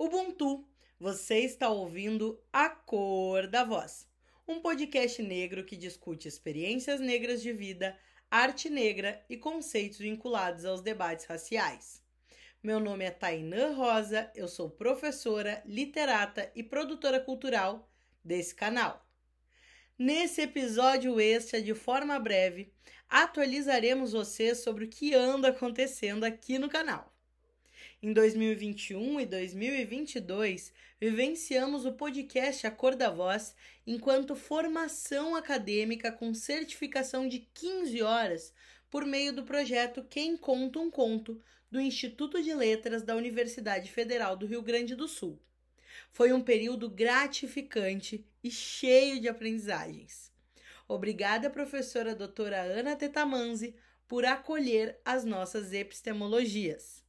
Ubuntu, você está ouvindo A Cor da Voz, um podcast negro que discute experiências negras de vida, arte negra e conceitos vinculados aos debates raciais. Meu nome é Tainã Rosa, eu sou professora, literata e produtora cultural desse canal. Nesse episódio extra, de forma breve, atualizaremos você sobre o que anda acontecendo aqui no canal. Em 2021 e 2022, vivenciamos o podcast A Cor da Voz enquanto formação acadêmica com certificação de 15 horas por meio do projeto Quem Conta um Conto do Instituto de Letras da Universidade Federal do Rio Grande do Sul. Foi um período gratificante e cheio de aprendizagens. Obrigada, professora doutora Ana Tetamanzi, por acolher as nossas epistemologias.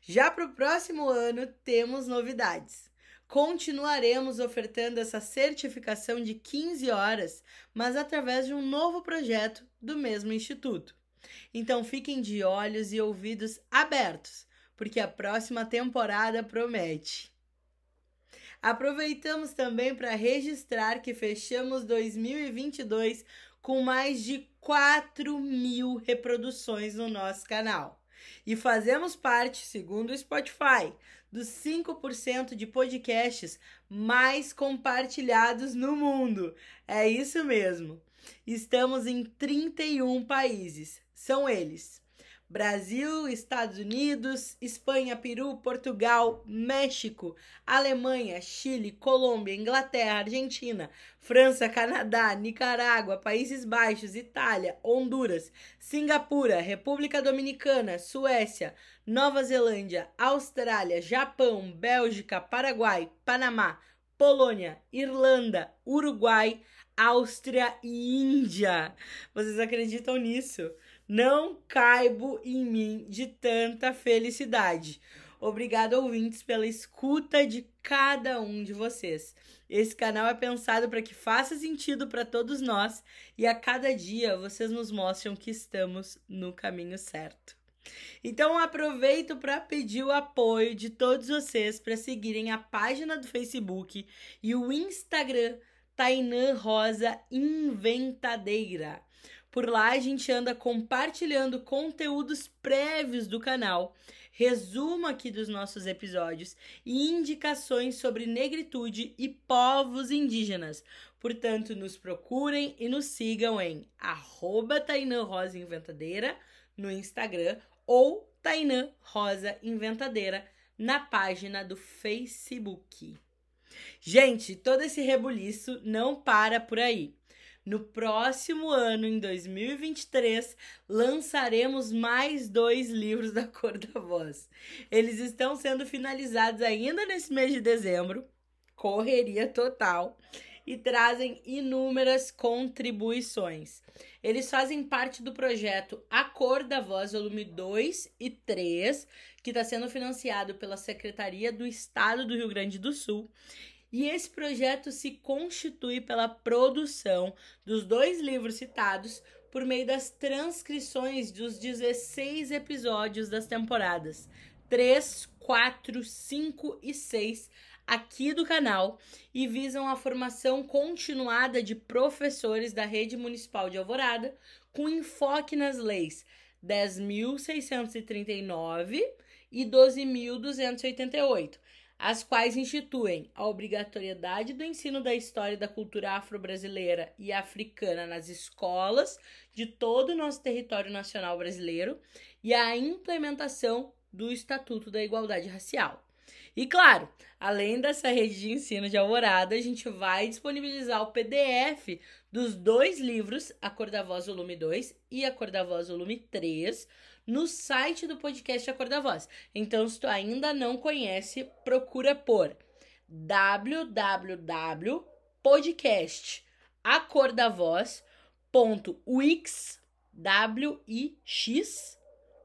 Já para o próximo ano, temos novidades. Continuaremos ofertando essa certificação de 15 horas, mas através de um novo projeto do mesmo instituto. Então fiquem de olhos e ouvidos abertos, porque a próxima temporada promete. Aproveitamos também para registrar que fechamos 2022 com mais de 4 mil reproduções no nosso canal. E fazemos parte, segundo o Spotify, dos 5% de podcasts mais compartilhados no mundo. É isso mesmo. Estamos em 31 países. São eles: Brasil, Estados Unidos, Espanha, Peru, Portugal, México, Alemanha, Chile, Colômbia, Inglaterra, Argentina, França, Canadá, Nicarágua, Países Baixos, Itália, Honduras, Singapura, República Dominicana, Suécia, Nova Zelândia, Austrália, Japão, Bélgica, Paraguai, Panamá, Polônia, Irlanda, Uruguai, Áustria e Índia. Vocês acreditam nisso? Não caibo em mim de tanta felicidade. Obrigado, ouvintes, pela escuta de cada um de vocês. Esse canal é pensado para que faça sentido para todos nós e a cada dia vocês nos mostram que estamos no caminho certo. Então aproveito para pedir o apoio de todos vocês para seguirem a página do Facebook e o Instagram Tainã Rosa Inventadeira. Por lá a gente anda compartilhando conteúdos prévios do canal, resumo aqui dos nossos episódios e indicações sobre negritude e povos indígenas. Portanto, nos procurem e nos sigam em arroba Tainã Rosa Inventadeira no Instagram ou Tainã Rosa Inventadeira na página do Facebook. Gente, todo esse rebuliço não para por aí. No próximo ano, em 2023, lançaremos mais dois livros da Cor da Voz. Eles estão sendo finalizados ainda nesse mês de dezembro, correria total, e trazem inúmeras contribuições. Eles fazem parte do projeto A Cor da Voz, volume 2 e 3, que está sendo financiado pela Secretaria do Estado do Rio Grande do Sul e esse projeto se constitui pela produção dos dois livros citados por meio das transcrições dos 16 episódios das temporadas 3, 4, 5 e 6 aqui do canal e visam a formação continuada de professores da rede municipal de Alvorada com enfoque nas leis 10.639 e 12.288 as quais instituem a obrigatoriedade do ensino da história e da cultura afro-brasileira e africana nas escolas de todo o nosso território nacional brasileiro e a implementação do Estatuto da Igualdade Racial. E claro, além dessa rede de ensino de Alvorada, a gente vai disponibilizar o PDF dos dois livros, A Cor da Voz Volume 2 e A Cor da Voz Volume 3, no site do podcast A Cor da Voz. Então, se tu ainda não conhece, procura por www.podcast acordavoz.wix w-i-x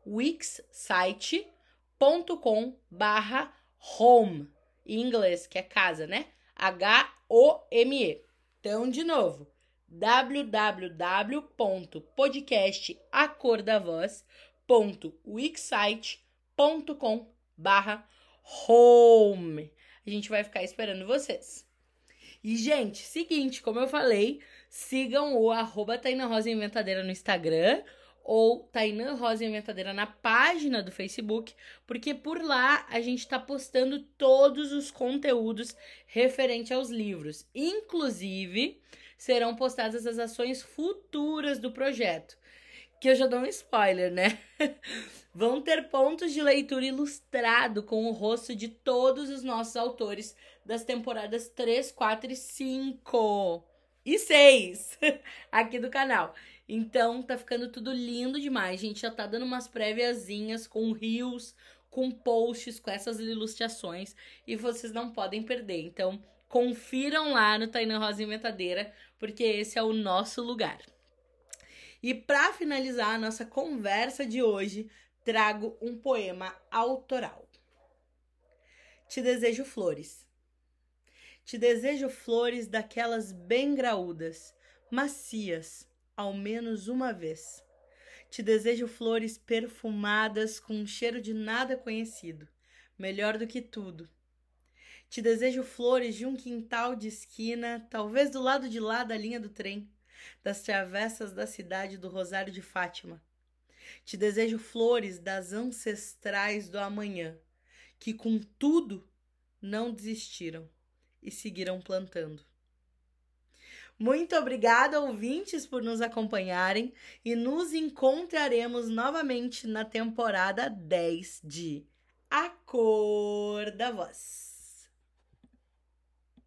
wixsite.com barra home em inglês, que é casa, né? H-O-M-E. Então, de novo, www.podcastacordavoz.com www.wixsite.com barra home. A gente vai ficar esperando vocês. E, gente, seguinte, como eu falei, sigam o arroba Taina Rosa Inventadeira no Instagram ou Tainã Rosa Inventadeira na página do Facebook, porque por lá a gente está postando todos os conteúdos referente aos livros. Inclusive, serão postadas as ações futuras do projeto. Que eu já dou um spoiler, né? Vão ter pontos de leitura ilustrado com o rosto de todos os nossos autores das temporadas 3, 4 e 5 e 6 aqui do canal. Então tá ficando tudo lindo demais. A gente já tá dando umas préviazinhas com rios, com posts, com essas ilustrações e vocês não podem perder. Então confiram lá no Tainan Rosa Inventadeira, porque esse é o nosso lugar. E para finalizar a nossa conversa de hoje, trago um poema autoral. Te desejo flores te desejo flores daquelas bem graúdas, macias, ao menos uma vez. Te desejo flores perfumadas com um cheiro de nada conhecido, melhor do que tudo. Te desejo flores de um quintal de esquina, talvez do lado de lá da linha do trem, das travessas da cidade do Rosário de Fátima. Te desejo flores das ancestrais do amanhã, que com tudo não desistiram e seguiram plantando. Muito obrigada, ouvintes, por nos acompanharem e nos encontraremos novamente na temporada 10 de A Cor da Voz.